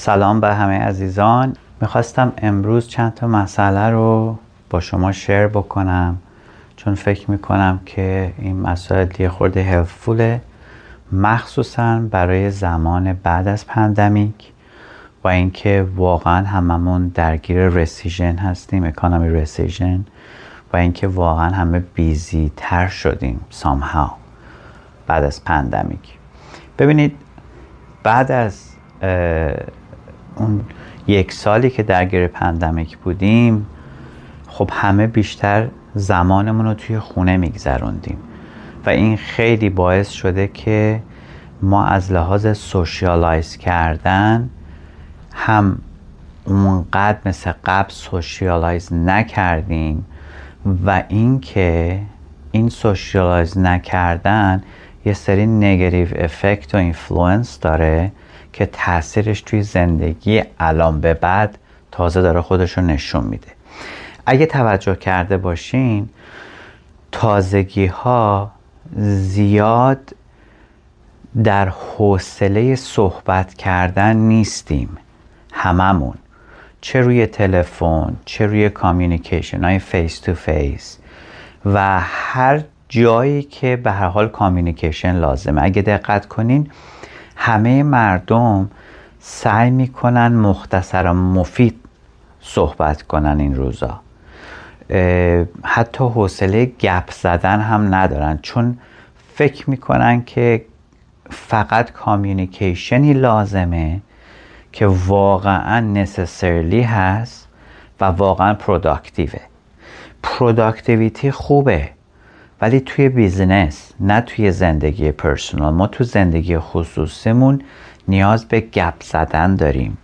سلام به همه عزیزان. می‌خواستم امروز چند تا مسئله رو با شما شیر بکنم چون فکر می‌کنم که این مسائل یه خورده هلفوله مخصوصا برای زمان بعد از پندمیک و اینکه واقعا هممون درگیر رسیژن هستیم اکانومی رسیژن و اینکه واقعا همه بیزی تر شدیم somehow بعد از pandemic. ببینید بعد از اون یک سالی که درگیر pandemic بودیم خب همه بیشتر زمانمون رو توی خونه میگذروندیم و این خیلی باعث شده که ما از لحاظ socialize کردن هم اونقدر مثل قبل socialize نکردیم و اینکه این socialize نکردن یه سری negative effect و influence داره که تاثیرش توی زندگی الان به بعد تازه داره خودش رو نشون میده. اگه توجه کرده باشین تازگی ها زیاد در حوصله صحبت کردن نیستیم هممون. چه روی تلفن چه روی communication های face to face و هر جایی که به هر حال communication لازمه. اگه دقت کنین همه مردم سعی می‌کنن مختصر و مفید صحبت کنن این روزا. حتی حوصله گپ زدن هم ندارن چون فکر می‌کنن که فقط communication ی لازمه که واقعا necessarily هست و واقعا productive ه productivity خوبه. ولی توی business نه توی زندگی personal ما تو زندگی خصوصیمون نیاز به گپ زدن داریم.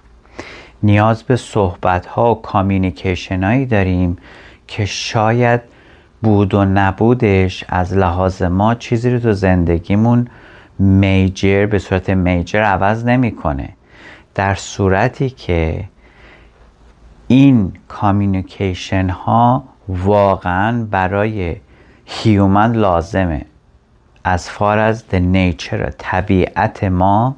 نیاز به صحبت ها و communication هایی داریم که شاید بود و نبودش از لحاظ ما چیزی رو تو زندگیمون major به صورت major عوض نمی‌کنه. در صورتی که این communication ها واقعا برای human لازمه. as far as the nature طبیعت ما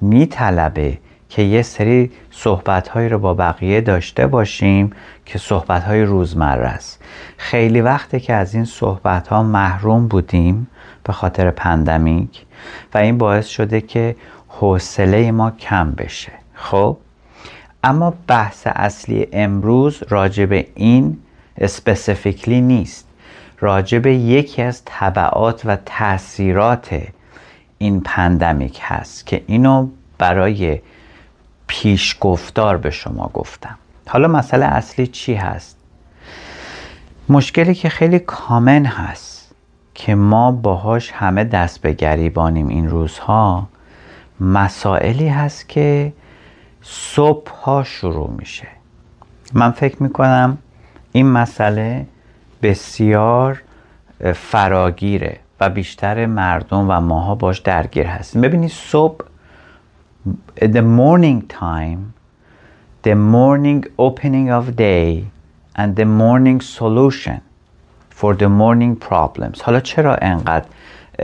میطلبه که یه سری صحبت هایی رو با بقیه داشته باشیم که صحبت های روزمره است. خیلی وقته که از این صحبت ها محروم بودیم به خاطر pandemic و این باعث شده که حوصله ما کم بشه. خب؟ اما بحث اصلی امروز راجع به این specifically نیست. راجع به یکی از تبعات و تاثیرات این pandemic هست که اینو برای پیشگفتار به شما گفتم. حالا مسئله اصلی چی هست؟ مشکلی که خیلی کامن هست که ما باهاش همه دست به گریبانیم این روزها مسائلی هست که صبح ها شروع میشه. من فکر می‌کنم این مسئله بسیار فراگیره و بیشتر مردم و ماها باش درگیر هستیم. ببینید صبح the morning time the morning opening of day and the morning solution for the morning problems. حالا چرا انقدر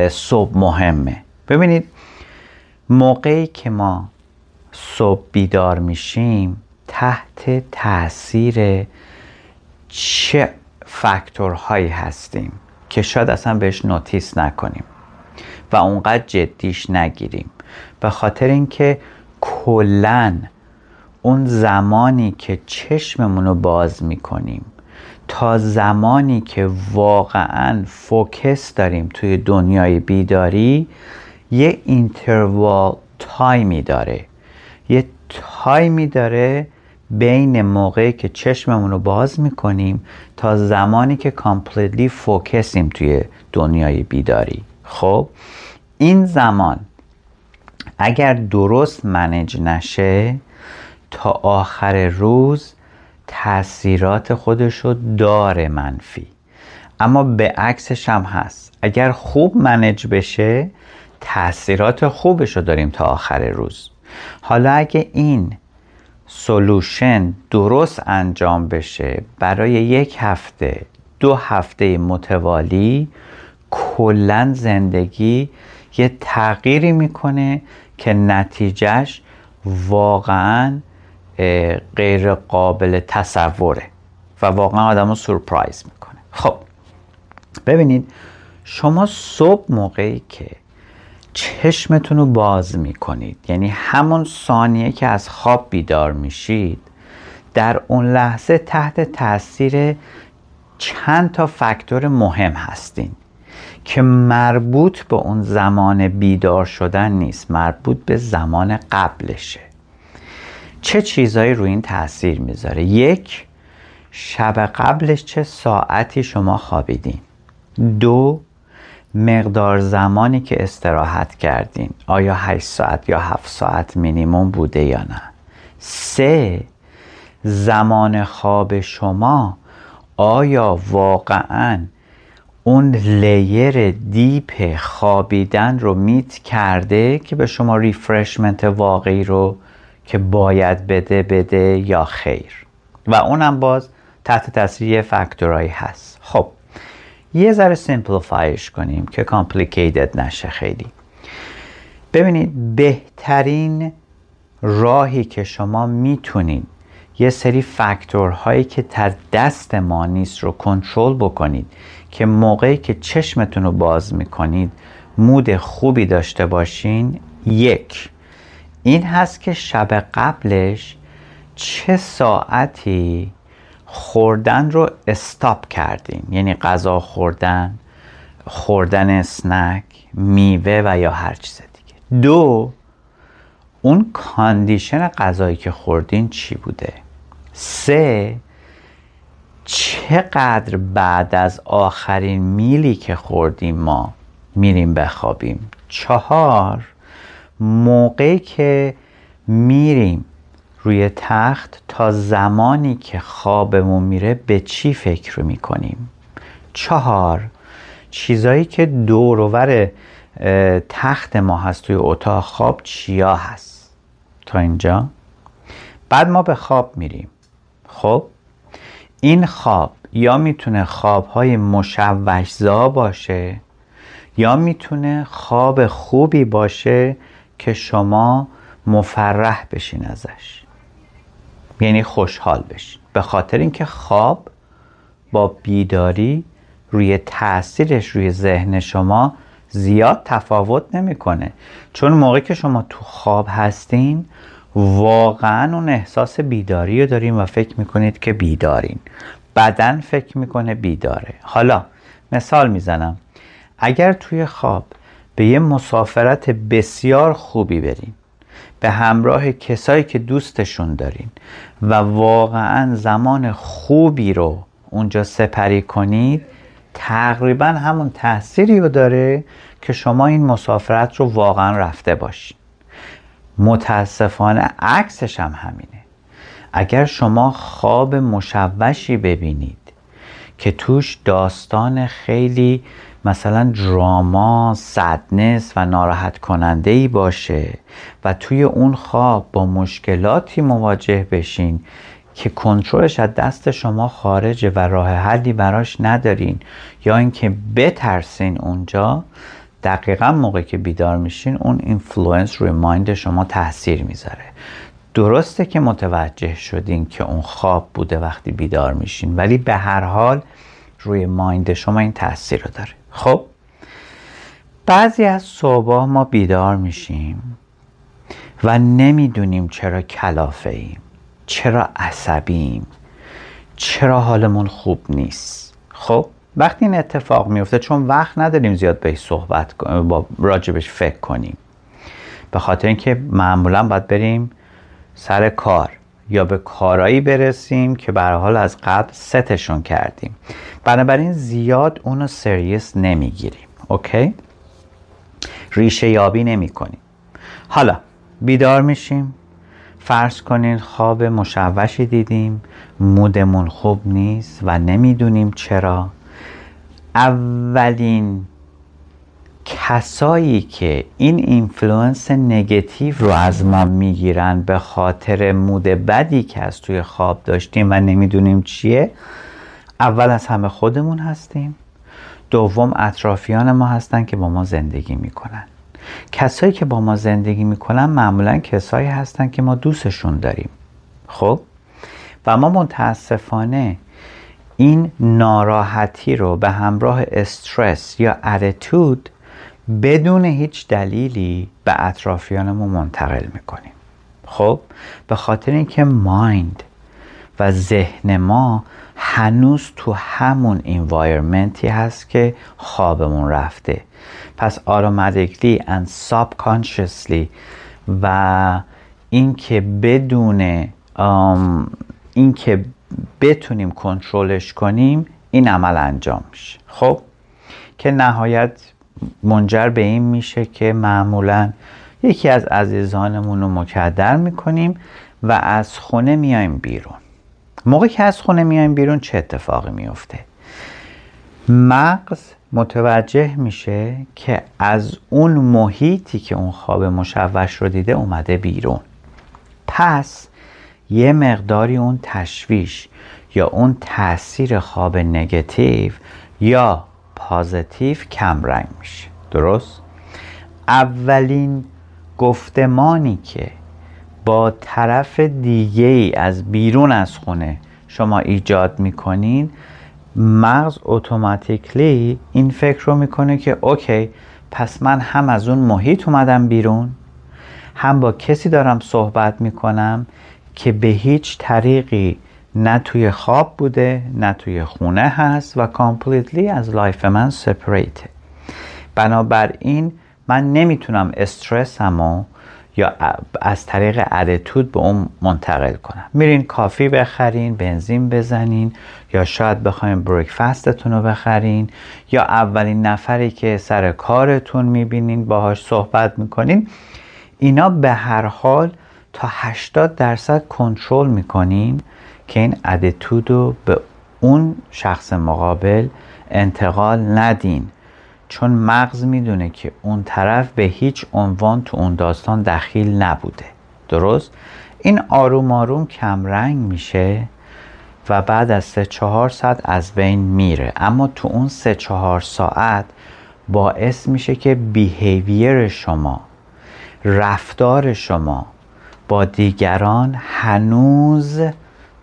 صبح مهمه؟ ببینید موقعی که ما صبح بیدار میشیم تحت تاثیر چه فاکتورهایی هستیم که شاید اصلا بهش نوتیس نکنیم و اونقدر جدیش نگیریم. به خاطر اینکه کلا اون زمانی که چشممون رو باز می‌کنیم تا زمانی که واقعا focus داریم توی دنیای بیداری یه interval time ی داره. یه time ی داره بین موقعی که چشممون رو باز می‌کنیم تا زمانی که completely focus یم توی دنیای بیداری. خب این زمان اگر درست منج نشه تا آخر روز تاثیرات خودش رو داره منفی. اما به عکسش هم هست. اگر خوب منج بشه تاثیرات خوبش رو داریم تا آخر روز. حالا اگه این سولوشن درست انجام بشه برای یک هفته دو هفته متوالی کلا زندگی یه تغییری می‌کنه که نتیجهش واقعا غیر قابل تصوره و واقعا آدم رو سورپرایز می‌کنه. خب ببینید شما صبح موقعی که چشمتون رو باز می‌کنید. یعنی همون ثانیه که از خواب بیدار میشید در اون لحظه تحت تاثیر چند تا فاکتور مهم هستین که مربوط به اون زمان بیدار شدن نیست مربوط به زمان قبلشه. چه چیزایی روی این تاثیر می‌ذاره؟ یک شب قبلش چه ساعتی شما خوابیدین؟ دو مقدار زمانی که استراحت کردین آیا 8 ساعت یا 7 ساعت مینیموم بوده یا نه؟ سه زمان خواب شما آیا واقعا اون layer deep خوابیدن رو meet کرده که به شما refreshment واقعی رو که باید بده بده یا خیر؟ و اونم باز تحت تاثیر فاکتورایی هست. خب یه ذره simplify ش کنیم که complicated نشه خیلی. ببینید بهترین راهی که شما می‌تونید یه سری فاکتورهایی که در دست ما نیست رو کنترل بکنید که موقعی که چشمتون رو باز می‌کنید مود خوبی داشته باشین یک. این هست که شب قبلش چه ساعتی خوردن رو استاپ کردیم. یعنی غذا خوردن خوردن اسنک میوه و یا هر چیز دیگه. دو اون کاندیشن غذایی که خوردین چی بوده؟ سه چقدر بعد از آخرین میلی که خوردیم ما میریم بخوابیم؟ چهار موقعی که میریم روی تخت تا زمانی که خوابمون میره به چی فکر می‌کنیم؟ چهار چیزایی که دورور تخت ما هست توی اتاق خواب چیا هست؟ تا اینجا. بعد ما به خواب میریم. خب؟ این خواب یا می‌تونه خوابهای مشوشزا باشه یا می‌تونه خواب خوبی باشه که شما مفرح بشین ازش. یعنی خوشحال بشین به خاطر اینکه خواب با بیداری روی تاثیرش روی ذهن شما زیاد تفاوت نمی‌کنه. چون موقعی که شما تو خواب هستین واقعا اون احساس بیداری رو داریم و فکر می‌کنید که بیدارین. بدن فکر می‌کنه بیداره. حالا مثال می‌زنم. اگر توی خواب به یه مسافرت بسیار خوبی برین به همراه کسایی که دوستشون دارین و واقعا زمان خوبی رو اونجا سپری کنید تقریبا همون تأثیری رو داره که شما این مسافرت رو واقعا رفته باشین. متاسفانه عکسش هم همینه. اگر شما خواب مشوشی ببینید که توش داستان خیلی مثلا دراما، سدنس و ناراحت کننده ای باشه و توی اون خواب با مشکلاتی مواجه بشین که کنترلش از دست شما خارجه و راه حلی براش ندارین. یا اینکه بترسین اونجا دقیقا موقع که بیدار میشین اون influence روی mind شما تاثیر می‌ذاره. درسته که متوجه شدین که اون خواب بوده وقتی بیدار میشین ولی به هر حال روی mind شما این تاثیر رو داره. خب. بعضی از صبح ما بیدار میشیم و نمی‌دونیم چرا کلافه ایم چرا عصبیم چرا حالمون خوب نیست. خب وقتی این اتفاق میفته چون وقت نداریم زیاد بهش صحبت با راجبش فکر کنیم. به خاطر اینکه معمولا باید بریم سر کار. یا به کارایی برسیم که به حال از قبل ستشون کردیم. بنابراین زیاد اونو serious نمی‌گیریم okay؟ ریشه یابی نمی کنیم حالا بیدار میشیم. فرض کنین خواب مشوشی دیدیم. mood مون خوب نیست و نمی‌دونیم چرا. اولین کسایی که این influence negative رو از ما می‌گیرن به خاطر mood بدی که از توی خواب داشتیم و نمی‌دونیم چیه اول از همه خودمون هستیم. دوم اطرافیان ما هستن که با ما زندگی می‌کنن. کسایی که با ما زندگی می‌کنن معمولا کسایی هستن که ما دوستشون داریم. خب؟ و ما متاسفانه این ناراحتی رو به همراه استرس یا اتیتود بدون هیچ دلیلی به اطرافیانمون منتقل می‌کنیم. خب به خاطر اینکه مایند و ذهن ما هنوز تو همون انوایرمنتی هست که خوابمون رفته. پس automatically and subconsciously و اینکه بدون اینکه بتونیم کنترلش کنیم این عمل انجام میشه. خب که نهایت منجر به این میشه که معمولا یکی از عزیزانمون رو مکدر می‌کنیم و از خونه میایم بیرون. موقعی که از خونه میایم بیرون چه اتفاقی میفته مغز متوجه میشه که از اون محیطی که اون خواب مشوش رو دیده اومده بیرون. پس یه مقداری اون تشویش یا اون تاثیر خواب نگتیو یا پازیتیو کمرنگ میشه درست؟ اولین گفتمانی که با طرف دیگه ای از بیرون از خونه شما ایجاد می‌کنین مغز اتوماتیکلی این فکر رو می‌کنه که اوکی پس من هم از اون محیط اومدم بیرون هم با کسی دارم صحبت می‌کنم که به هیچ طریقی نه توی خواب بوده نه توی خونه هست و completely از life من separate ه بنابراین من نمی‌تونم استرسمو یا از طریق attitude به اون منتقل کنم. میرین کافی بخرین بنزین بزنین یا شاید بخواین breakfast تون رو بخرین یا اولین نفری که سر کارتون می‌بینین باهاش صحبت می‌کنین اینا به هر حال تا 80 درصد کنترل می‌کنین. که این ادتود رو به اون شخص مقابل انتقال ندین. چون مغز می‌دونه که اون طرف به هیچ عنوان تو اون داستان دخیل نبوده. درست؟ این آروم آروم کمرنگ میشه و بعد از سه چهار ساعت از بین میره. اما تو اون سه چهار ساعت باعث میشه که بیهیویر شما رفتار شما با دیگران هنوز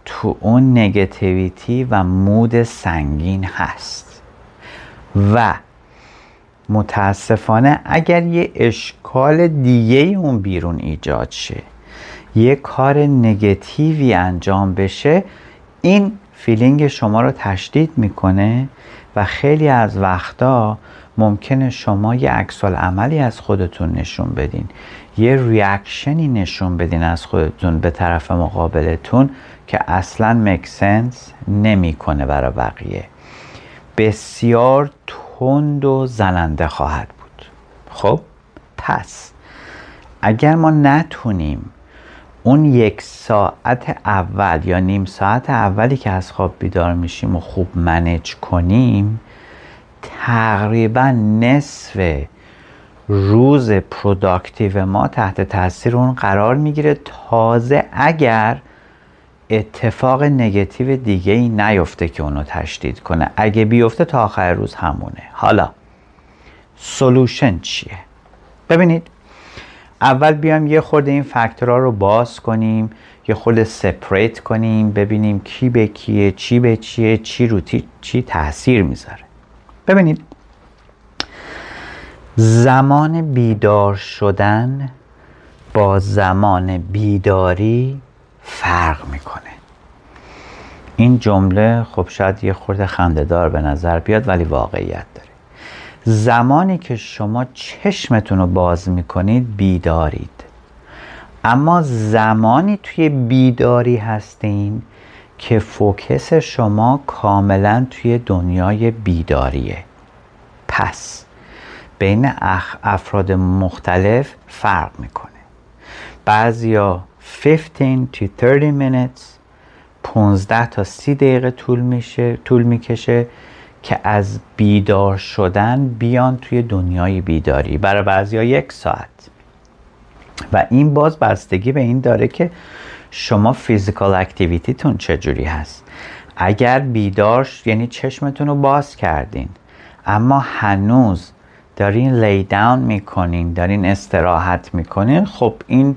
تو اون نگتیویتی و مود سنگین هست. و متاسفانه اگر یه اشکال دیگه اون بیرون ایجاد شه یه کار نگتیوی انجام بشه این فیلینگ شما رو تشدید می‌کنه و خیلی از وقتا ممکنه شما یه عکس عملی از خودتون نشون بدین. یه ریاکشنی نشون بدین از خودتون به طرف مقابلتون که اصلا مکسنس نمی‌کنه برای بقیه. بسیار تند و زننده خواهد بود. خب؟ پس اگر ما نتونیم اون یک ساعت اول یا نیم ساعت اولی که از خواب بیدار میشیم و خوب منج کنیم تقریبا نصف روز productive ما تحت تاثیر اون قرار می‌گیره. تازه اگر اتفاق نگتیو دیگه ای نیفته که اونو تشدید کنه. اگه بیفته تا آخر روز همونه. حالا solution چیه؟ ببینید اول بیام یه خورده این فکتورها رو باز کنیم یه خورده separate کنیم ببینیم کی به کیه چی به چیه چی رو چی تاثیر می‌ذاره. ببینید زمان بیدار شدن با زمان بیداری فرق می‌کنه. این جمله خب شاید یه خورده خندهدار به نظر بیاد ولی واقعیت داره. زمانی که شما چشمتون رو باز می‌کنید بیدارید. اما زمانی توی بیداری هستین که فوکس شما کاملا توی دنیای بیداریه. پس بین افراد مختلف فرق می‌کنه. بعضیا 15 to 30 minutes. 15 تا 30 دقیقه طول میشه طول می‌کشه که از بیدار شدن بیان توی دنیای بیداری برای بعضیا یک ساعت. و این باز بستگی به این داره که شما physical activity تون چجوری هست. اگر بیدار یعنی چشمتون رو باز کردین اما هنوز دارین lay down می‌کنین دارین استراحت می‌کنین خب این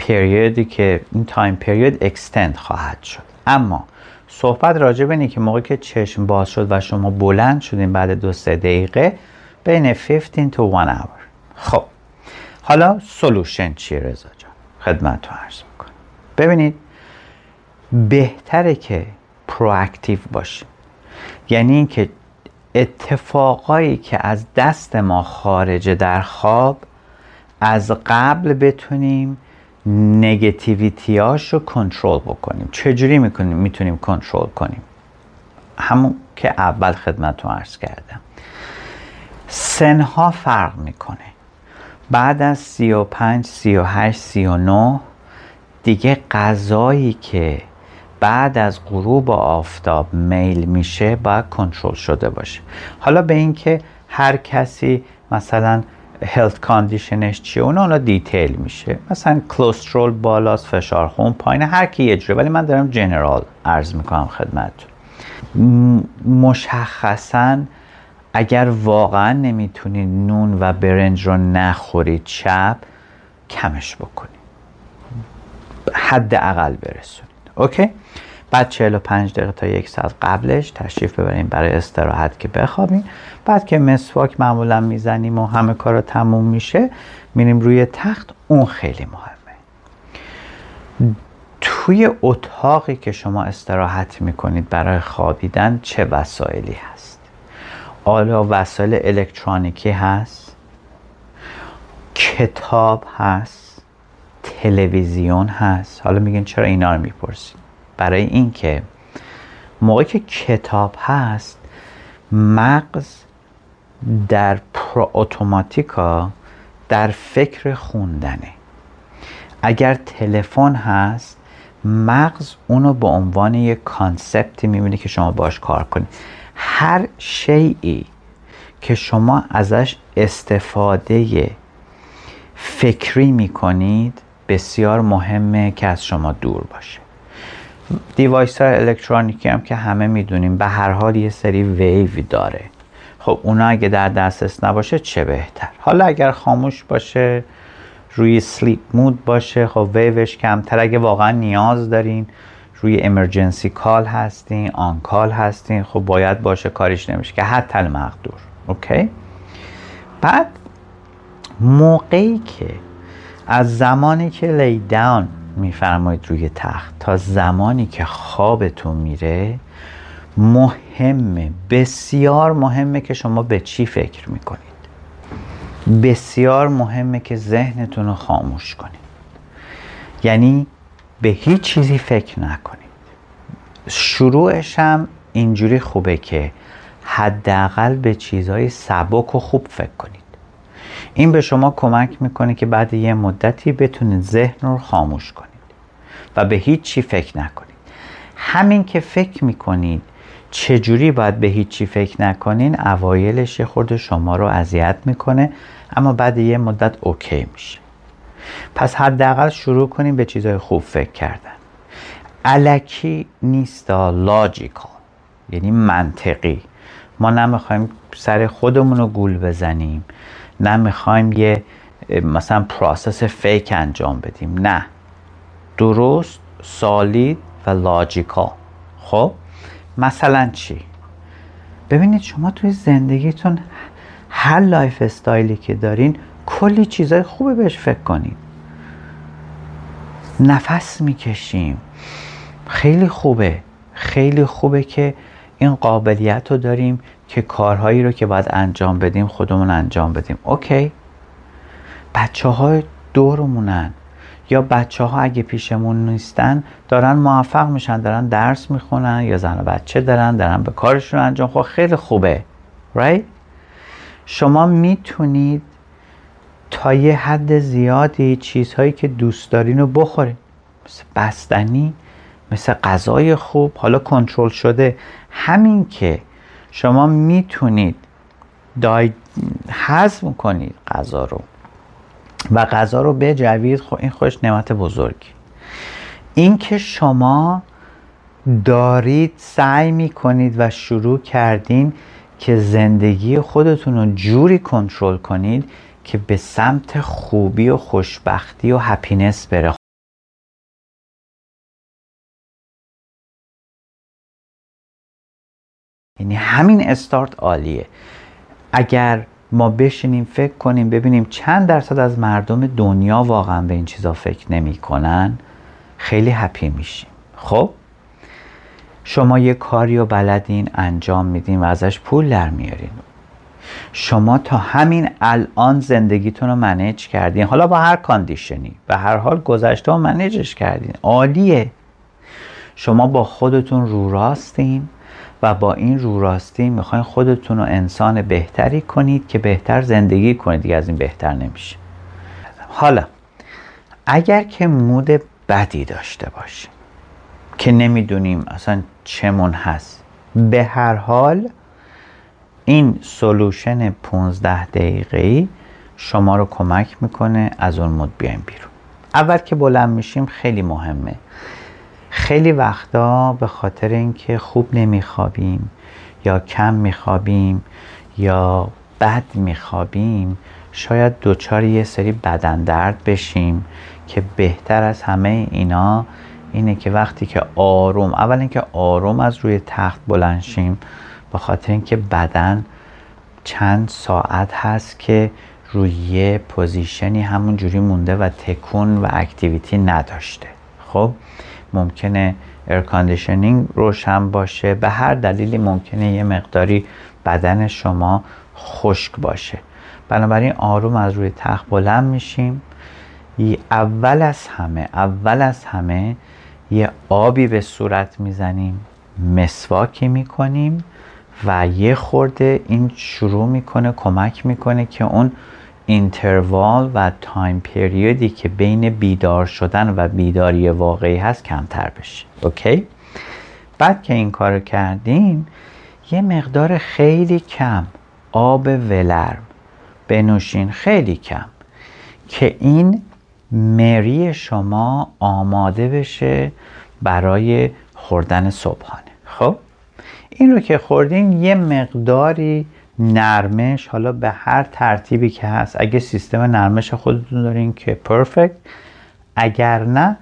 period ی که این time period extend خواهد شد. اما صحبت راجع به اینه که موقعی که چشم باز شد و شما بلند شدین بعد دو سه دقیقه بین 15 تا 1 hour. خب حالا سلوشن چیه رضا جان؟ خدمت رو عرض می‌کنم. ببینید بهتره که پرواکتیو باشیم یعنی اینکه اتفاقایی که از دست ما خارجه در خواب از قبل بتونیم نگتیویتیاش رو کنترل بکنیم. چجوری می‌کنیم؟ می‌تونیم کنترل کنیم. همون که اول خدمتتون عرض کردم. سنها فرق می‌کنه. بعد از 35 38 39 دیگه غذایی که بعد از غروب آفتاب میل میشه باید کنترل شده باشه. حالا به اینکه هر کسی مثلا health condition ش چیه؟ اون اونا detail میشه. مثلا کلسترول بالاست فشار خون پایین هر کی یه جوره ولی من دارم general عرض می‌کنم خدمتتون. مشخصا اگر واقعا نمی‌تونید نون و برنج رو نخورید شب کمش بکنید حد اقل برسونید اوکی؟ بعد 45 دقیقه تا یک ساعت قبلش تشریف ببریم برای استراحت که بخوابیم. بعد که مسواک معمولا می‌زنیم و همه کار تموم میشه میریم روی تخت. اون خیلی مهمه. توی اتاقی که شما استراحت می‌کنید برای خوابیدن چه وسایلی هست؟ آیا وسایل الکترونیکی هست؟ کتاب هست؟ تلویزیون هست؟ حالا میگین چرا اینا رو می‌پرسید؟ برای اینکه موقعی که کتاب هست مغز در پرو اتوماتیکا در فکر خوندنه. اگر تلفن هست مغز اونو به عنوان یک concept ی می‌بینه که شما باش کار کنید هر شیئی که شما ازش استفاده فکری می‌کنید بسیار مهمه که از شما دور باشه. device های الکترونیکی هم که همه می‌دونیم به هر حال یه سری ویو داره. خب اونا اگه در دسترس نباشه چه بهتر؟ حالا اگر خاموش باشه روی sleep mode باشه خب ویوش کمتر. اگه واقعا نیاز دارین روی emergency call هستین on call هستین خب باید باشه کاریش نمیشه که حتی مقدور. okay؟ بعد موقعی که از زمانی که lay down میفرمایید روی تخت. تا زمانی که خوابتون میره مهمه بسیار مهمه که شما به چی فکر می‌کنید. بسیار مهمه که ذهنتون رو خاموش کنید. یعنی به هیچ چیزی فکر نکنید. شروعش هم اینجوری خوبه که حداقل به چیزهای سبک و خوب فکر کنید. این به شما کمک می‌کنه که بعد یه مدتی بتونید ذهن رو خاموش کنید و به هیچ چی فکر نکنید. همین که فکر می‌کنید چجوری باید به هیچی فکر نکنین اوایلش یه خورده شما رو اذیت می‌کنه اما بعد یه مدت اوکی میشه. پس حداقل شروع کنیم به چیزهای خوب فکر کردن. علکی نیست لاجیکال یعنی منطقی. ما نمی‌خوایم سر خودمون رو گول بزنیم. نمی‌خوایم یه مثلا process fake انجام بدیم. نه. درست solid و logical خب؟ مثلا چی؟ ببینید شما توی زندگیتون هر lifestyle ی که دارین کلی چیزای خوبه بهش فکر کنید نفس می‌کشیم. خیلی خوبه. خیلی خوبه که این قابلیت رو داریم که کارهایی رو که باید انجام بدیم خودمون انجام بدیم. اوکی. بچه های دورمونن. یا بچه ها اگه پیشمون نیستن دارن موفق میشن دارن درس می‌خونن یا زن و بچه دارن دارن به کارشون انجام خب خیلی خوبه. Right؟ شما می‌تونید تا یه حد زیادی چیزهایی که دوست دارین رو بخورین. مثل بستنی مثل غذای خوب حالا کنترل شده. همین که شما می‌تونید دای هضم کنید غذا رو. و غذا رو بجوید. خب این خوش نعمت بزرگی. اینکه شما دارید سعی می کنید و شروع کردین که زندگی خودتون رو جوری کنترل کنید که به سمت خوبی و خوشبختی و هپینس بره. یعنی همین استارت عالیه. اگر ما بشینیم فکر کنیم ببینیم چند درصد از مردم دنیا واقعا به این چیزا فکر نمی‌کنن خیلی هپی میشیم. خب؟ شما یه کاری رو بلدین انجام میدین و ازش پول در میارین. شما تا همین الان زندگیتون رو منیج کردین. حالا با هر کاندیشنی و هر حال گذشته رو منیجش کردین. عالیه. شما با خودتون رو راستین. و با این رو راستی می‌خواین خودتون رو انسان بهتری کنید که بهتر زندگی کنید دیگه از این بهتر نمیشه. حالا اگر که مود بدی داشته باشیم که نمی‌دونیم اصلا چمون هست به هر حال این سلوشن 15 دقیقه شما رو کمک می‌کنه از اون مود بیایم بیرون. اول که بلند میشیم خیلی مهمه. خیلی وقتا به خاطر اینکه خوب نمیخوابیم یا کم میخوابیم یا بد میخوابیم شاید دوچار یه سری بدن درد بشیم که بهتر از همه اینا اینه که وقتی که آروم اول اینکه آروم از روی تخت بلند شیم به خاطر اینکه بدن چند ساعت هست که روی یه position ی همون جوری مونده و تکون و activity نداشته. خب؟ ممکنه air conditioning روشن باشه. به هر دلیلی ممکنه یه مقداری بدن شما خشک باشه. بنابراین آروم از روی تخت بلند میشیم. اول از همه اول از همه یه آبی به صورت می‌زنیم مسواکی می‌کنیم و یه خورده این شروع می‌کنه کمک می‌کنه که اون interval و time period ی که بین بیدار شدن و بیداری واقعی هست کمتر بشه. okay؟ بعد که این کار کردین یه مقدار خیلی کم آب ولرم بنوشین خیلی کم که این مری شما آماده بشه برای خوردن صبحانه. خب؟ این رو که خوردین یه مقداری نرمش حالا به هر ترتیبی که هست. اگه سیستم نرمش خودتون دارین که پرفکت اگر نه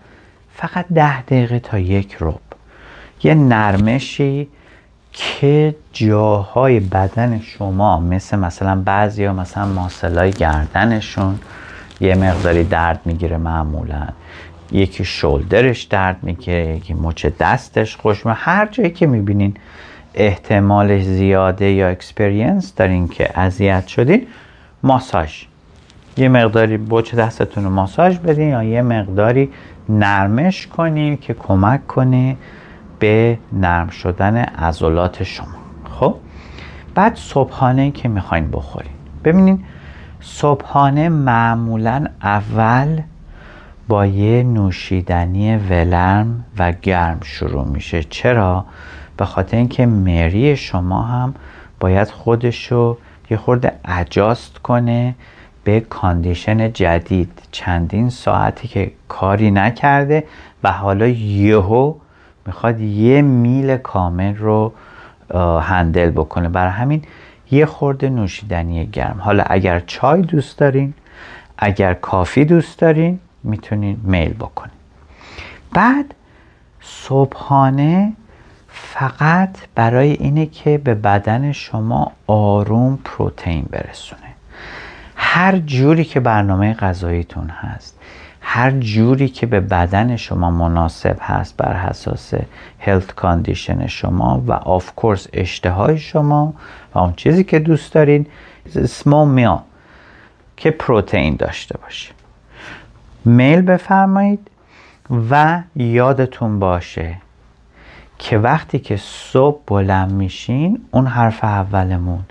فقط ده دقیقه تا یک روب یه نرمشی که جاهای بدن شما مثل مثلا بعضی ها مثلا ماسلای گردنشون یه مقداری درد می‌گیره معمولا. یکی شولدرش درد می‌گیره یکی مچ دستش خوش هر جایی که می‌بینین احتمال زیاده یا اکسپریانس دارین که اذیت شدین ماساژ. یه مقداری بچ دستتون رو ماساژ بدین یا یه مقداری نرمش کنیم که کمک کنه به نرم شدن عضلات شما. خب؟ بعد صبحانه که می‌خواین بخورین. ببینین صبحانه معمولا اول با یه نوشیدنی ولرم و گرم شروع میشه. چرا؟ به خاطر اینکه مری شما هم باید خودشو یه خورده اجاست کنه به کاندیشن جدید. چندین ساعتی که کاری نکرده و حالا یهو می‌خواد یه میل کامل رو هندل بکنه. برای همین یه خورده نوشیدنی گرم. حالا اگر چای دوست دارین اگر کافی دوست دارین می‌تونین میل بکنین. بعد صبحانه فقط برای اینه که به بدن شما آروم پروتئین برسونه. هر جوری که برنامه غذاییتون هست هر جوری که به بدن شما مناسب هست بر حساس health condition شما و of course اشتهای شما و اون چیزی که دوست دارین small meal که پروتئین داشته باشه. میل بفرمایید و یادتون باشه که وقتی که صبح بلند میشین اون حرف اولمون.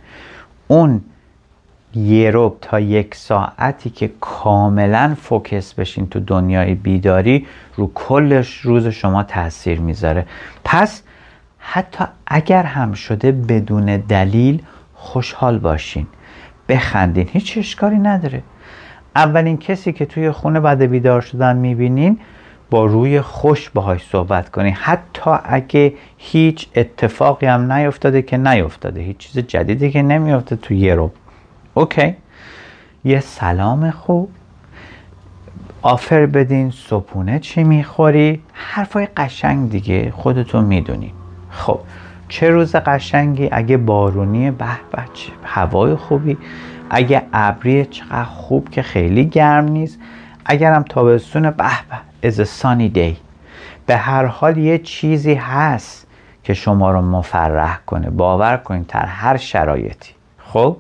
اون یه ربع تا یک ساعتی که کاملا focus بشین تو دنیای بیداری رو کلش روز شما تاثیر می‌ذاره. پس حتی اگر هم شده بدون دلیل خوشحال باشین. بخندین. هیچ اشکالی نداره. اولین کسی که توی خونه بعد بیدار شدن می‌بینین با روی خوش باهاش صحبت کنی. حتی اگه هیچ اتفاقی هم نیفتاده که نیفتاده هیچ چیز جدیدی که نمیفته تو یه رو اوکی. یه سلام خوب. آفر بدین. صبحونه چی می‌خوری؟ حرفای قشنگ دیگه خودتون می‌دونین خب چه روز قشنگی؟ اگه بارونی به به هوای خوبی. اگه ابری چقدر خوب که خیلی گرم نیست. اگرم تابستون به به از سانی دی به هر حال یه چیزی هست که شما رو مفرح کنه باور کنید در هر شرایطی. خب؟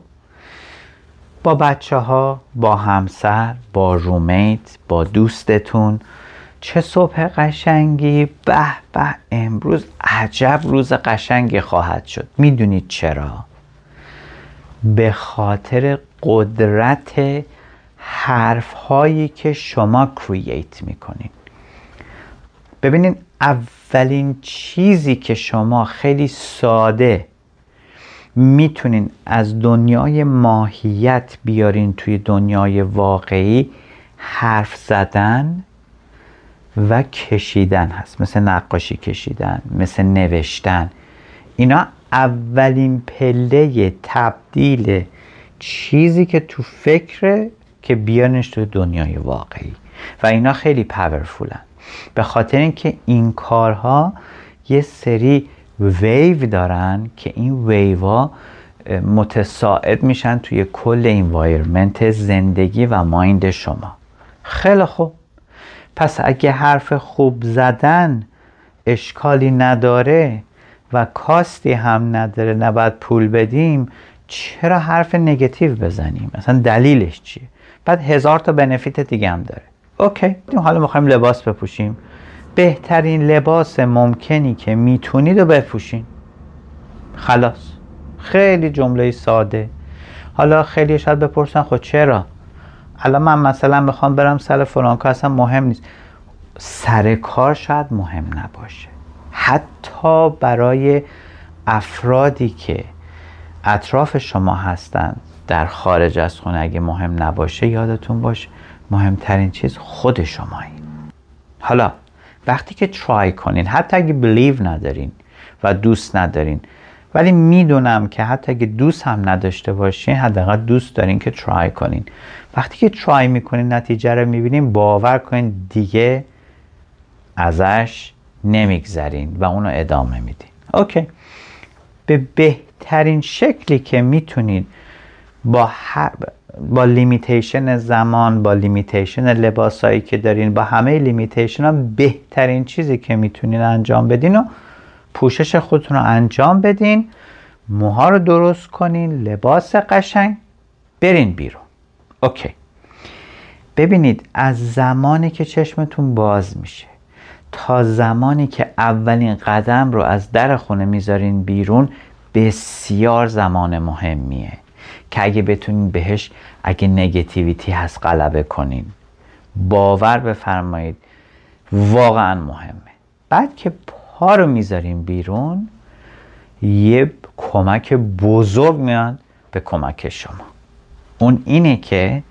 با بچه ها با همسر با رومیت با دوستتون چه صبح قشنگی به به امروز عجب روز قشنگی خواهد شد. می‌دونید چرا؟ به خاطر قدرت حرف هایی که شما کرییت می‌کنین. ببینین اولین چیزی که شما خیلی ساده می‌تونین از دنیای ماهیت بیارین توی دنیای واقعی حرف زدن و کشیدن هست. مثل نقاشی کشیدن مثل نوشتن. اینا اولین پله تبدیل چیزی که تو فکره که بیانش تو دنیای واقعی. و اینا خیلی پاورفولن به خاطر اینکه این کارها یه سری ویو دارن که این ویوا متساعد میشن توی کل انوایرمنت زندگی و مایند شما. خیلی خوب. پس اگه حرف خوب زدن اشکالی نداره و کاستی هم نداره نباید پول بدیم چرا حرف نگتیو بزنیم؟ مثلا دلیلش چیه؟ بعد هزار تا بنفیت دیگه هم داره. اوکی. حالا می‌خوایم لباس بپوشیم. بهترین لباس ممکنی که می‌تونید رو بپوشین. خلاص. خیلی جمله ساده. حالا خیلی شاید بپرسن خب چرا؟ الان من مثلا می‌خوام برم سر فرانکو اصلا مهم نیست. سر کار شاید مهم نباشه. حتی برای افرادی که اطراف شما هستند در خارج از خونه اگه مهم نباشه یادتون باشه مهمترین چیز خود شمایی حالا وقتی که ترای کنین حتی اگه بلیو ندارین و دوست ندارین ولی می‌دونم که حتی اگه دوست هم نداشته باشین حداقل دوست دارین که ترای کنین. وقتی که ترای می‌کنین نتیجه رو می‌بینین باور کنین دیگه ازش نمیگذرین و اونو ادامه میدین. اوکی. به بهترین شکلی که می‌تونید با با limitation زمان با limitation لباسایی که دارین با همه limitation ها بهترین چیزی که می‌تونین انجام بدین و پوشش خودتون رو انجام بدین. موها رو درست کنین لباس قشنگ برین بیرون. okay. ببینید از زمانی که چشمتون باز میشه تا زمانی که اولین قدم رو از در خونه می‌ذارین بیرون بسیار زمان مهمیه. که اگه بتونین بهش اگه نگتیویتی هست غلبه کنین باور بفرمایید واقعا مهمه. بعد که پا رو می‌ذاریم بیرون یه کمک بزرگ میاد به کمک شما. اون اینه که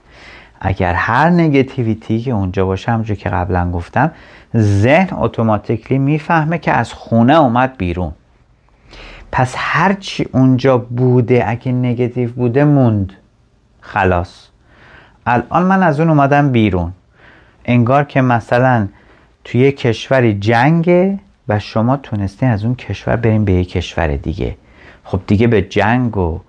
اگر هر نگتیویتی که اونجا باشه همونجور که قبلا گفتم ذهن اتوماتیکلی می‌فهمه که از خونه اومد بیرون. پس هرچی اونجا بوده اگه نگتیو بوده موند. خلاص. الان من از اون اومدم بیرون. انگار که مثلا توی کشوری جنگه و شما تونستین از اون کشور بریم به یک کشور دیگه. خب دیگه به جنگ و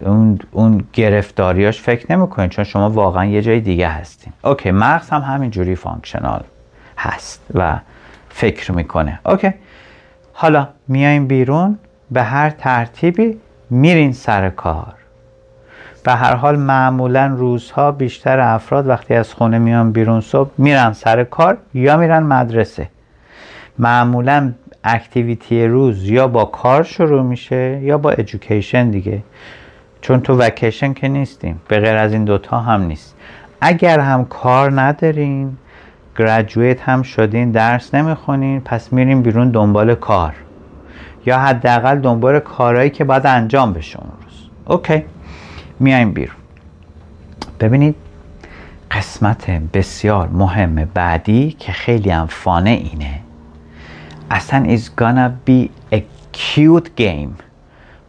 اون, اون گرفتاریاش فکر نمی‌کنین چون شما واقعا یه جای دیگه هستین. okay مغز هم همینجوری functional هست و فکر می‌کنه. okay حالا میایم بیرون. به هر ترتیبی میرین سر کار. به هر حال معمولا روزها بیشتر افراد وقتی از خونه میان بیرون صبح میرن سر کار یا میرن مدرسه. معمولا activity روز یا با کار شروع میشه یا با education دیگه. چون تو وکیشن که نیستیم به غیر از این دوتا هم نیست. اگر هم کار ندارین گرجویت هم شدین درس نمی‌خونین پس میریم بیرون دنبال کار. یا حداقل دنبال کارهایی که باید انجام بشه اون روز. اوکی. میایم بیرون. ببینید قسمت بسیار مهم بعدی که خیلی هم فانه اینه. اصلا is gonna be a cute game.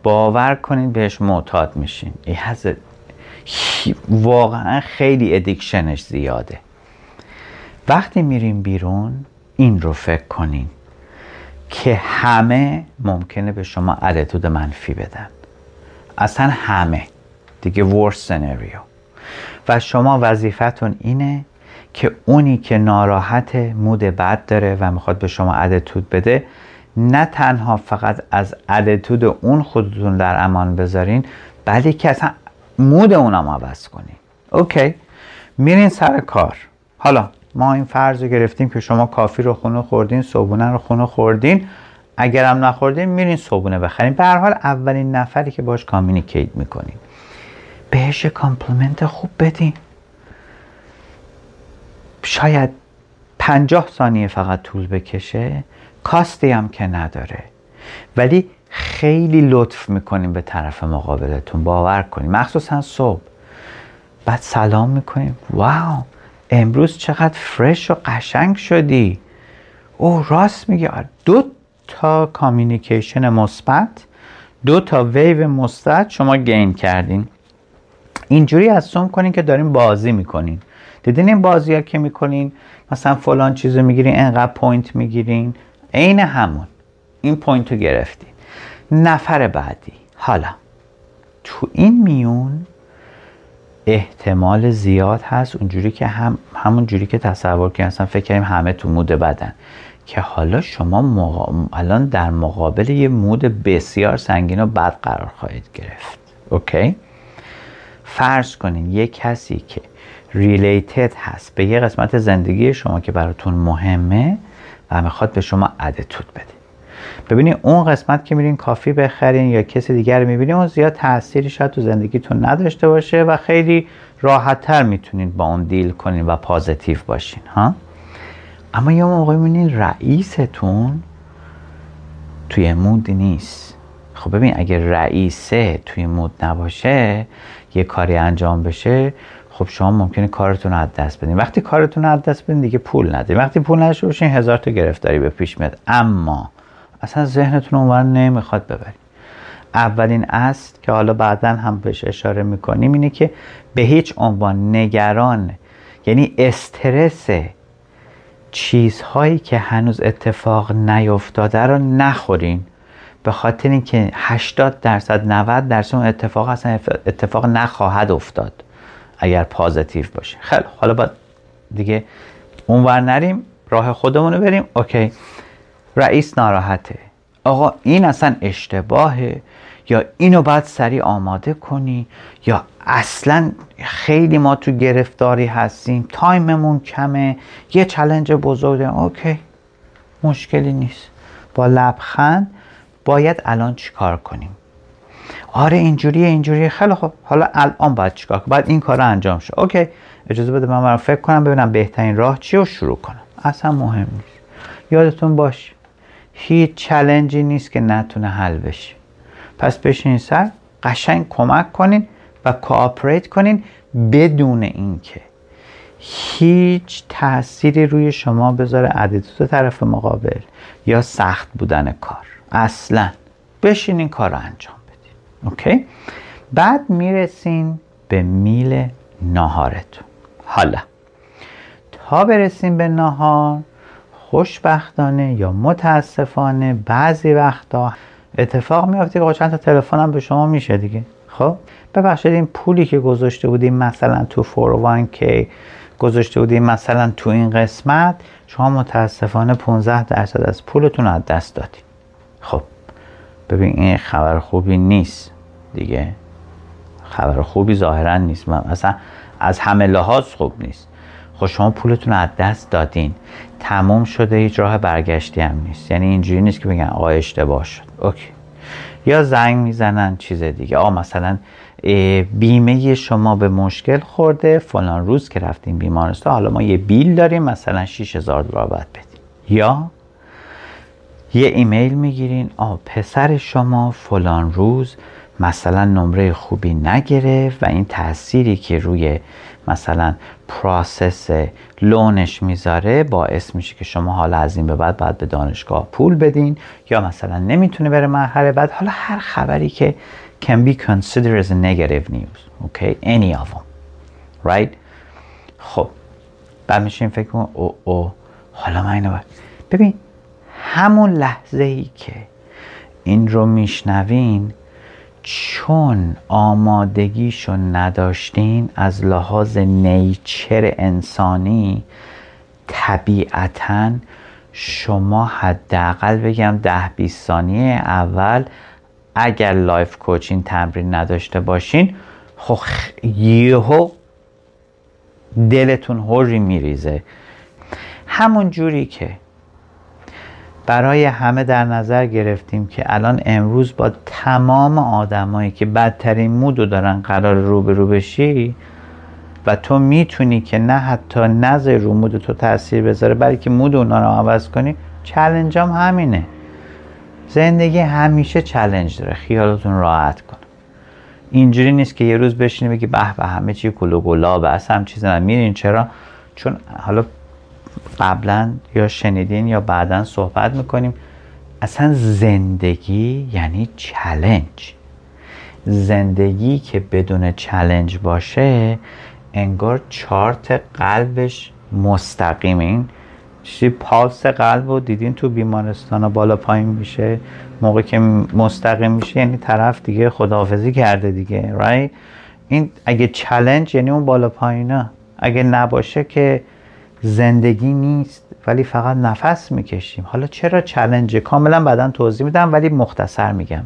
باور کنید بهش معتاد میشین. واقعا خیلی ادیکشنش زیاده. وقتی میریم بیرون این رو فکر کنین. که همه ممکنه به شما اتیتود منفی بدن. اصلا همه. دیگه ورس سناریو و شما وظیفتون اینه که اونی که ناراحت مود بد داره و می‌خواد به شما اتیتود بده نه تنها فقط از attitude اون خودتون در امان بذارین بلکه اصلا mood اونم عوض کنین. okay؟ میرین سر کار. حالا ما این فرض رو گرفتیم که شما coffee رو خونه خوردین صبحونه رو خونه خوردین. اگرم نخوردین میرین صبحونه بخرین. به هر حال اولین نفری که باش communicate می‌کنین. بهش compliment خوب بدین. شاید پنجاه ثانیه فقط طول بکشه. cost ی هم که نداره. ولی خیلی لطف می‌کنیم به طرف مقابلتون. باور کنیم مخصوصا صبح. بعد سلام می‌کنیم wow! امروز چقدر fresh و قشنگ شدی. او راست میگه آره. دو تا communication مثبت دو تا ویو مثبت شما gain کردین. اینجوری assume کنین که دارین بازی می‌کنین. دیدین این بازی ها که می‌کنین؟ مثلا فلان چیزو می‌گیرین انقدر point می‌گیرین. عین همون. این point رو گرفتین. نفر بعدی. حالا تو این میون احتمال زیاد هست اونجوری که هم همون جوری که تصور که اصلا فکر کنیم همه تو mood بدن. که حالا شما الان در مقابل یه mood بسیار سنگین و بد قرار خواهید گرفت. okay؟ فرض کنین یه کسی که related هست به یه قسمت زندگی شما که براتون مهمه و می‌خواد به شما attitude بده. ببینید اون قسمت که میرین coffee بخرین یا کسی دیگر می‌بینین اون زیاد تأثیری شاید تو زندگیتون نداشته باشه و خیلی راحتتر می‌تونین با اون deal کنین و positive باشین ها؟ اما یه موقع می‌بینین رئیستون توی مود نیست. خب ببین اگر رئیسه توی مود نباشه یه کاری انجام بشه خب شما ممکنه کارتون از دست بدین. وقتی کارتون از دست بدین دیگه پول ندین وقتی پول نداشته باشین هزار تا گرفتاری به پیش میاد. اما اصلا ذهنتون اونور نمی‌خواد ببرین اولین اصل که حالا بعدا هم بهش اشاره می‌کنیم اینه که به هیچ عنوان نگران یعنی استرس چیزهایی که هنوز اتفاق نیفتاده رو نخورین. به خاطر اینکه 80 درصد 90 درصد اون اتفاق اصلا اتفاق نخواهد افتاد اگر پازیتیو باشه. خیلی حالا با دیگه اونور نریم راه خودمون رو بریم. اوکی. رئیس ناراحته. آقا این اصلا اشتباهه. یا اینو باید سریع آماده کنی یا اصلا خیلی ما تو گرفتاری هستیم time مون کمه. یه challenge بزرگ okay مشکلی نیست. با لبخند باید الان چیکار کنیم؟ آره اینجوریه اینجوریه. خیلی خوب. حالا الان باید چیکار کنم باید این کار رو انجام شه. okay اجازه بده من برم فکر کنم ببینم بهترین راه چی و شروع کنم. اصلا مهم نیست. یادتون باش هیچ challenge ی نیست که نتونه حل بشه. پس بشین سر قشنگ کمک کنین و cooperate کنین بدون اینکه هیچ تأثیری روی شما بذاره attitude طرف مقابل یا سخت بودن کار. اصلا بشین این کار رو انجام بدین. okay؟ بعد می‌رسین به meal ناهارتون. حالا تا برسیم به ناهار خوشبختانه یا متاسفانه بعضی وقتا اتفاق میافته که چند تا تلفن به شما میشه دیگه. خب؟ ببخشید این پولی که گذاشته بودیم مثلا تو 401k گذاشته بودیم مثلا تو این قسمت شما متاسفانه 15 درصد از پولتون از دست دادید خب ببین این خبر خوبی نیست دیگه. خبر خوبی ظاهرا نیست. مثلا از همه لحاظ خوب نیست. خب شما پولتون از دست دادین. تموم شده هیچ راه برگشتی هم نیست. یعنی اینجوری نیست که بگن آقا اشتباه شد. اوکی. یا زنگ می‌زنن چیز دیگه. آقا مثلا بیمه شما به مشکل خورده فلان روز که رفتیم بیمارستان حالا ما یه بیل داریم مثلا 6000 دلار باید بدیم یا یه ایمیل می‌گیرین آ پسر شما فلان روز مثلا نمره خوبی نگرفت و این تأثیری که روی مثلا پروسس لونش می‌ذاره باعث میشه که شما حالا از این به بعد باید به دانشگاه پول بدین یا مثلا نمی‌تونه بره مرحله بعد. حالا هر خبری که can be considered as a negative news okay any of them right خب بعد میشین فکر کنم او او حالا من اینو ببین همون لحظه ای که این رو میشنوین چون آمادگیشو نداشتین از لحاظ nature انسانی طبیعتا شما حداقل بگم ده 20 ثانیه اول اگر life coaching تمرین نداشته باشین خب یهو دلتون هوری میریزه. همون جوری که برای همه در نظر گرفتیم که الان امروز با تمام آدمایی که بدترین مودو دارن قرار رو به رو بشی و تو می‌تونی که نه حتی نظر رو مود تو تاثیر بذاره بلکه مود اونا رو عوض کنی چلنج هم همینه. زندگی همیشه چلنج داره خیالتون راحت کن. اینجوری نیست که یه روز بشینی بگی به به همه چی کلو گلابه اصلا هم چیزی میرین چرا؟ چون حالا قبلا یا شنیدین یا بعدا صحبت می‌کنیم. اصلا زندگی یعنی چلنج زندگی که بدون چلنج باشه انگار چارت قلبش مستقیم. این چیزی پالس قلب رو دیدین تو بیمارستان بالا پایین میشه موقع که مستقیم میشه یعنی طرف دیگه خداحافظی کرده دیگه right? این اگه چلنج یعنی اون بالا پایینا. اگه نباشه که زندگی نیست ولی فقط نفس می‌کشیم. حالا چرا چلنج کاملا بعدا توضیح میدم ولی مختصر میگم.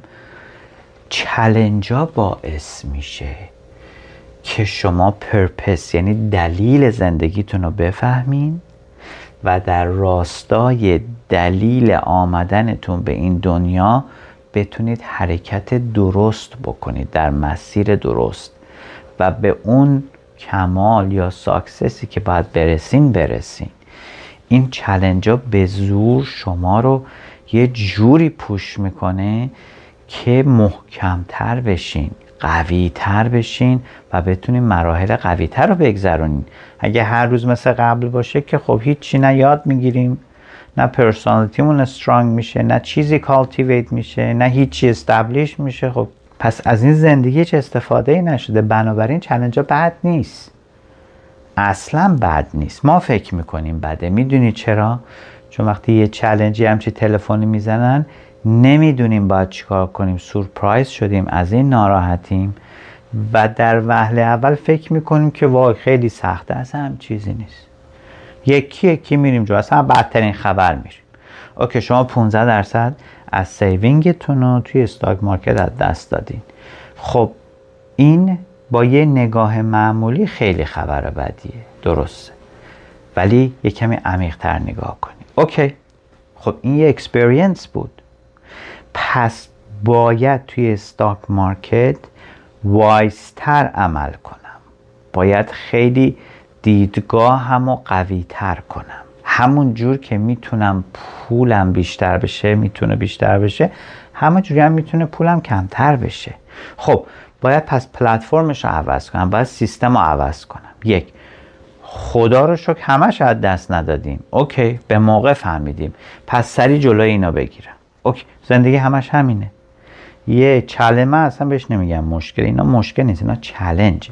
چلنجا باعث میشه که شما پرپس یعنی دلیل زندگیتون رو بفهمین و در راستای دلیل آمدنتون به این دنیا بتونید حرکت درست بکنید در مسیر درست و به اون کمال یا ساکسسی که باید برسین برسین. این چلنج ها به زور شما رو یه جوری پوش می‌کنه که محکمتر بشین قوی تر بشین و بتونین مراحل قوی تر رو بگذرونین. اگه هر روز مثل قبل باشه که خب هیچی نه یاد می‌گیریم نه personality مون strong میشه نه چیزی cultivate میشه نه هیچی establish میشه خب پس از این زندگی چه استفاده ای نشده. بنابراین challenge ها بد نیست. اصلا بد نیست. ما فکر می‌کنیم بده. می‌دونی چرا؟ چون وقتی یه challenge ی همچی تلفنی می‌زنن نمی‌دونیم باید چیکار کنیم. surprise شدیم. از این ناراحتیم. و در وهله اول فکر می‌کنیم که وای خیلی سخته. اصلا هم چیزی نیست. یکی یکی میریم جو اصلا بدترین خبر میریم. okay شما 15 درصد از saving تون رو توی stock market از دست دادین. خب این با یه نگاه معمولی خیلی خبر بدیه. درسته. ولی یه کمی عمیقتر نگاه کنید okay. خب این یه experience بود. پس باید توی stock market wiser تر عمل کنم. باید خیلی دیدگاهمو قوی تر کنم. همون جور که می‌تونم پولم بیشتر بشه می‌تونه بیشتر بشه همون جوری هم می‌تونه پولم کمتر بشه. خب باید پس پلتفرمش رو عوض کنم باید سیستم رو عوض کنم. یک خدا رو شکر همش از دست ندادیم. okay به موقع فهمیدیم. پس سری جلوی اینا بگیرم. okay زندگی همش همینه. یه challenge ه اصلا بهش نمیگم مشکل اینا مشکل نیست اینا challenge.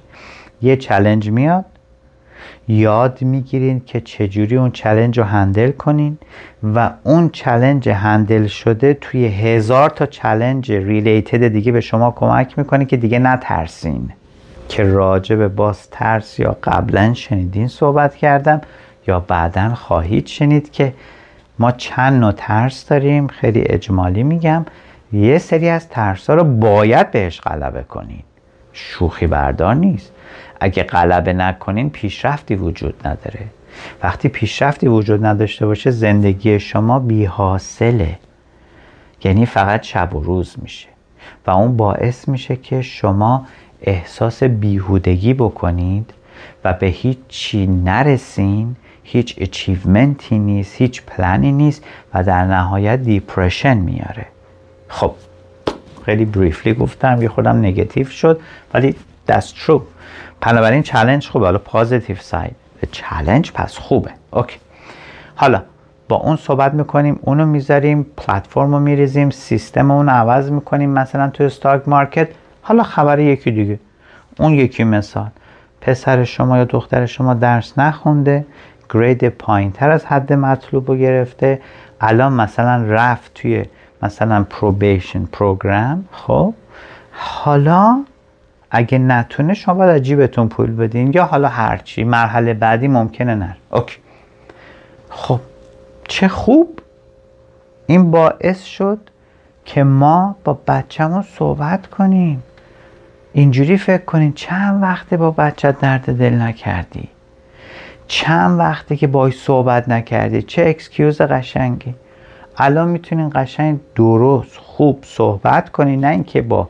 یه challenge میاد یاد می‌گیرین که چجوری اون challenge رو handle کنین و اون challenge handle شده توی هزار تا challenge related دیگه به شما کمک می‌کنه که دیگه نترسین. که راجع به باز ترس یا قبلا شنیدین صحبت کردم یا بعدا خواهید شنید که ما چند نوع ترس داریم خیلی اجمالی میگم. یه سری از ترس ها رو باید بهش غلبه کنین. شوخی بردار نیست. اگه غلبه نکنین پیشرفتی وجود نداره. وقتی پیشرفتی وجود نداشته باشه زندگی شما بی حاصله یعنی فقط شب و روز میشه. و اون باعث میشه که شما احساس بیهودگی بکنید و به هیچ چی نرسین هیچ achievement ی نیست هیچ پلنی نیست و در نهایت depression میاره. خب خیلی briefly گفتم یه خودم نگتیو شد ولی that's true. بنابراین چالش خوبه. حالا positive side چالش پس خوبه. okay حالا با اون صحبت می‌کنیم اونو می‌ذاریم پلتفرم رو میریزیم سیستم اون عوض می‌کنیم مثلا تو stock market حالا خبر یکی دیگه. اون یکی مثال. پسر شما یا دختر شما درس نخونده grade پایین تر از حد مطلوب رو گرفته. الان مثلا رفت توی مثلا probation program خب. حالا اگه نتونه شما باید جیبتون پول بدین. یا حالا هرچی مرحله بعدی ممکنه نره okay. خب چه خوب. این باعث شد که ما با بچه‌مون صحبت کنیم. اینجوری فکر کنین چند وقته با بچه درد دل نکردی. چند وقته که باش صحبت نکردی. چه excuse قشنگی. الان می‌تونین قشنگ درست خوب صحبت کنین نه اینکه با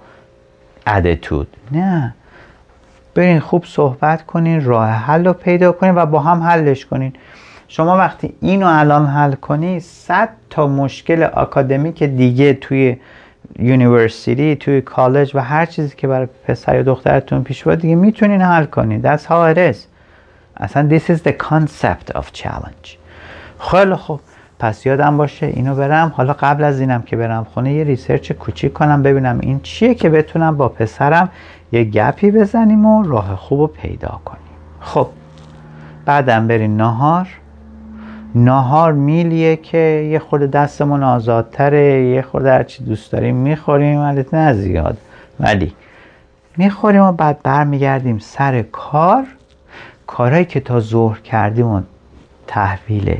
attitude نه. برین خوب صحبت کنین راه حل رو پیدا کنین و با هم حلش کنین. شما وقتی اینو الان حل کنی صد تا مشکل اکادمیک دیگه توی university توی کالج و هر چیزی که برای پسر یا دخترتون پیش بیاد دیگه می‌تونین حل کنین. That's how it is. اصلا this is the concept of challenge. خیلی خوب. پس یادم باشه اینو برم. حالا قبل از اینم که برم خونه یه research کوچیک کنم ببینم این چیه که بتونم با پسرم یه گپی بزنیم و راه خوب رو پیدا کنیم. خب بعدم بریم نهار نهار میلیه که یه خورده دستمون آزادتره یه خورده هرچی دوست داریم می‌خوریم البته نه زیاد. ولی می‌خوریم و بعد برمیگردیم سر کار. کارهایی که تا ظهر کردیم و تحویل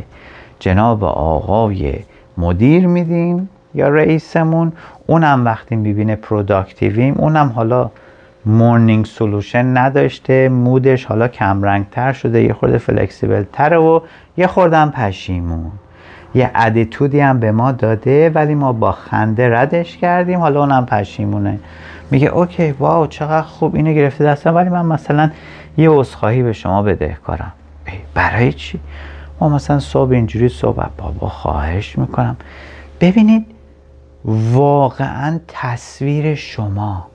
جناب آقای مدیر میدیم یا رئیسمون؟ اونم وقتی می‌بینه پروداکتیویم اونم حالا morning solution نداشته mood ش حالا کمرنگ تر شده یه خورده flexible تره و یه خوردم پشیمون. یه attitude ی هم به ما داده ولی ما با خنده ردش کردیم حالا اونم پشیمونه. میگه okay wow چقدر خوب اینو گرفته دستم ولی من مثلا یه عذرخواهی به شما بدهکارم. برای چی؟ ما مثلا صبح اینجوری صبح بابا خواهش می‌کنم. ببینید واقعا تصویر شما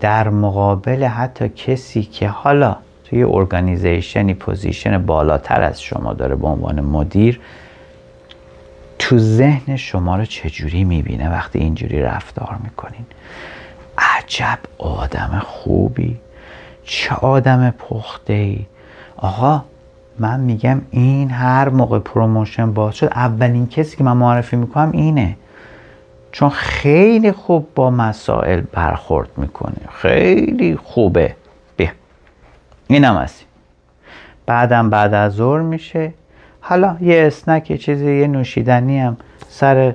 در مقابل حتی کسی که حالا توی organization ی position بالاتر از شما داره به عنوان مدیر تو ذهن شما رو چجوری می‌بینه وقتی اینجوری رفتار می‌کنین؟ عجب آدم خوبی. چه آدم پخته ای آقا من میگم این هر موقع promotion باز شد اولین کسی که من معرفی می‌کنم اینه. چون خیلی خوب با مسائل برخورد می‌کنه. خیلی خوبه. بیا. اینم هستی. بعدم بعد از ظهر میشه. حالا یه اسنک یه چیزی یه نوشیدنی هم سر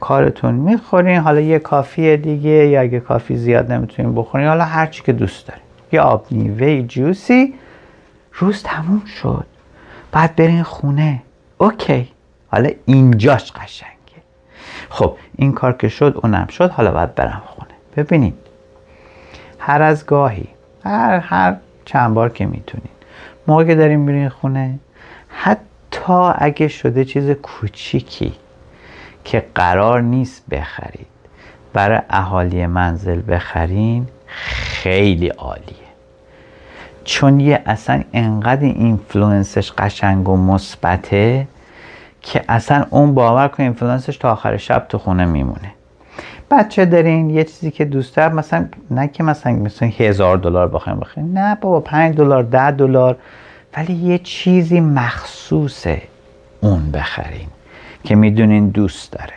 کارتون می‌خورین. حالا یه کافی دیگه یا اگه کافی زیاد نمی‌تونین بخورین حالا هر چی که دوست دارین. یه آب میوه جوسی. روز تموم شد. بعد برین خونه. اوکی. حالا اینجاش قشنگه. خب این کار که شد اونم شد. حالا باید برم خونه. ببینید. هر از گاهی هر هر چند بار که می‌تونین. موقع که داریم میرین خونه حتی اگه شده چیز کوچیکی که قرار نیست بخرید برای اهالی منزل بخرین خیلی عالیه. چون یه اصلا انقدر influence ش قشنگ و مثبته که اصلا اون باور کن influence ش تا آخر شب تو خونه میمونه. بچه دارین؟ یه چیزی که دوست داره مثلا نه که مثلا مثلا هزار دلار بخوایم بخرین نه بابا پنج دلار ده دلار. ولی یه چیزی مخصوص اون بخرین که می‌دونین دوست داره.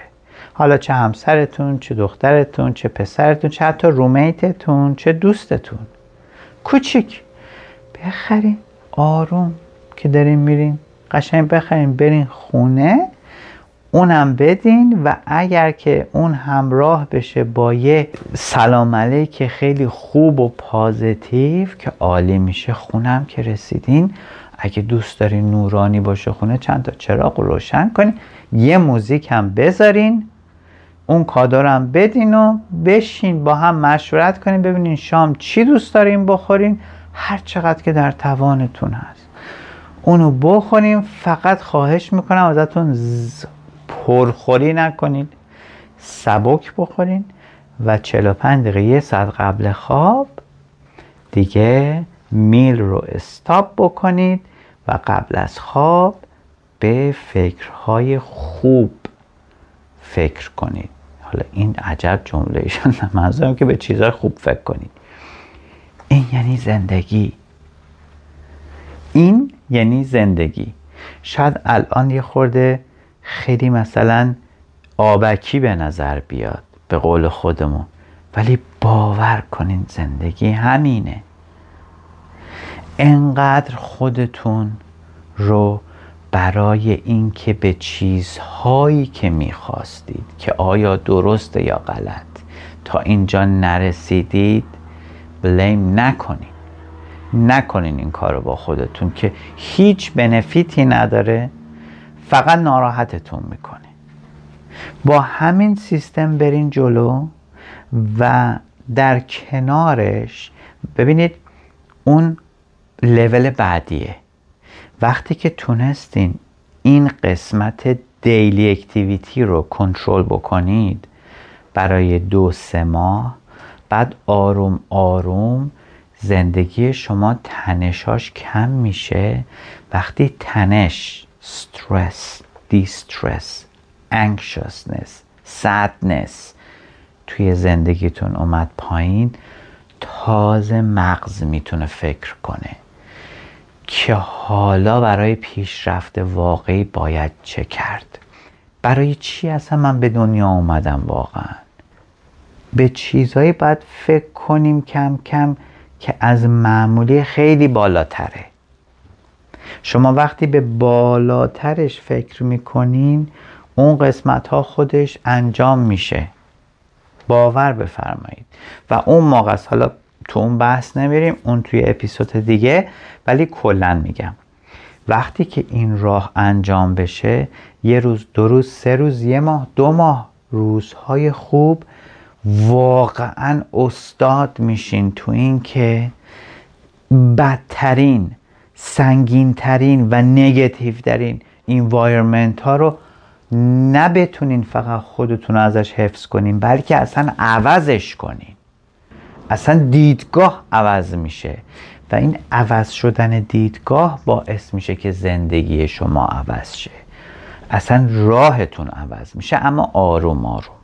حالا چه همسرتون چه دخترتون چه پسرتون چه حتی roommate تون چه دوستتون. کوچیک. بخرین آروم که دارین میرین قشنگ بخرین برین خونه اونم بدین و اگر که اون همراه بشه با یه سلام علیک خیلی خوب و پازیتیو که عالی میشه خونم که رسیدین. اگه دوست دارین نورانی باشه خونه چند تا چراغ روشن کنین یه موزیک هم بذارین اون کادارم بدین و بشین با هم مشورت کنین ببینین شام چی دوست دارین بخورین. هر چقدر که در توانتون هست. اونو بخورین فقط خواهش می‌کنم ازتون پرخوری نکنید. سبک بخورین و 45 دقیقه یه ساعت قبل خواب دیگه میل رو استاپ بکنید و قبل از خواب به فکرهای خوب فکر کنید. حالا این عجب جمله ایشان منظورم که به چیزهای خوب فکر کنید. این یعنی زندگی. این یعنی زندگی. شاید الان یه خورده خیلی مثلا آبکی به نظر بیاد به قول خودمون. ولی باور کنین زندگی همینه. انقدر خودتون رو برای اینکه به چیزهایی که می‌خواستید که آیا درسته یا غلط تا اینجا نرسیدید بلیم نکنید نکنین این کار رو با خودتون که هیچ بنفیتی نداره فقط ناراحتتون می‌کنه. با همین سیستم برین جلو و در کنارش ببینید اون لول بعدیه. وقتی که تونستین این قسمت دیلی اکتیویتی رو کنترل بکنید برای دو سه ماه بعد آروم آروم زندگی شما تنشاش کم میشه. وقتی تنش استرس دیسترس anxiousness sadness توی زندگیتون اومد پایین تازه مغز می‌تونه فکر کنه که حالا برای پیشرفت واقعی باید چه کرد. برای چی اصلا من به دنیا اومدم واقعا؟ به چیزهایی باید فکر کنیم کم کم که از معمولی خیلی بالاتره. شما وقتی به بالاترش فکر می‌کنین اون قسمت ها خودش انجام میشه. باور بفرمایید. و اون موقع حالا تو اون بحث نمیریم اون توی اپیزود دیگه ولی کلا میگم. وقتی که این راه انجام بشه یه روز دو روز سه روز یه ماه دو ماه روزهای خوب واقعا استاد میشین تو این که بدترین سنگینترین و نگتیو ترین انوایرمنت ها رو نه فقط خودتون ازش حفظ کنین بلکه اصلا عوضش کنین. اصلا دیدگاه عوض میشه و این عوض شدن دیدگاه باعث میشه که زندگی شما عوض شه. اصلا راهتون عوض میشه اما آروم آروم.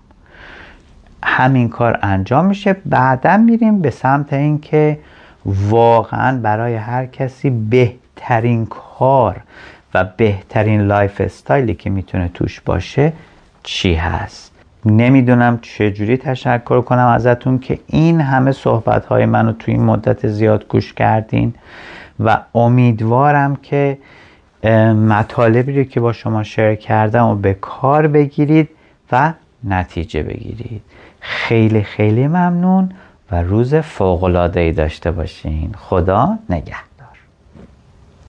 همین کار انجام میشه. بعدا میریم به سمت اینکه واقعا برای هر کسی بهترین کار و بهترین lifestyle ی که می‌تونه توش باشه چی هست. نمی‌دونم چجوری تشکر کنم ازتون که این همه صحبت های منو تو این مدت زیاد گوش کردین و امیدوارم که مطالبی رو که با شما share کردم و به کار بگیرید و نتیجه بگیرید. خیلی خیلی ممنون و روز فوق‌العاده‌ای داشته باشین. خدا نگه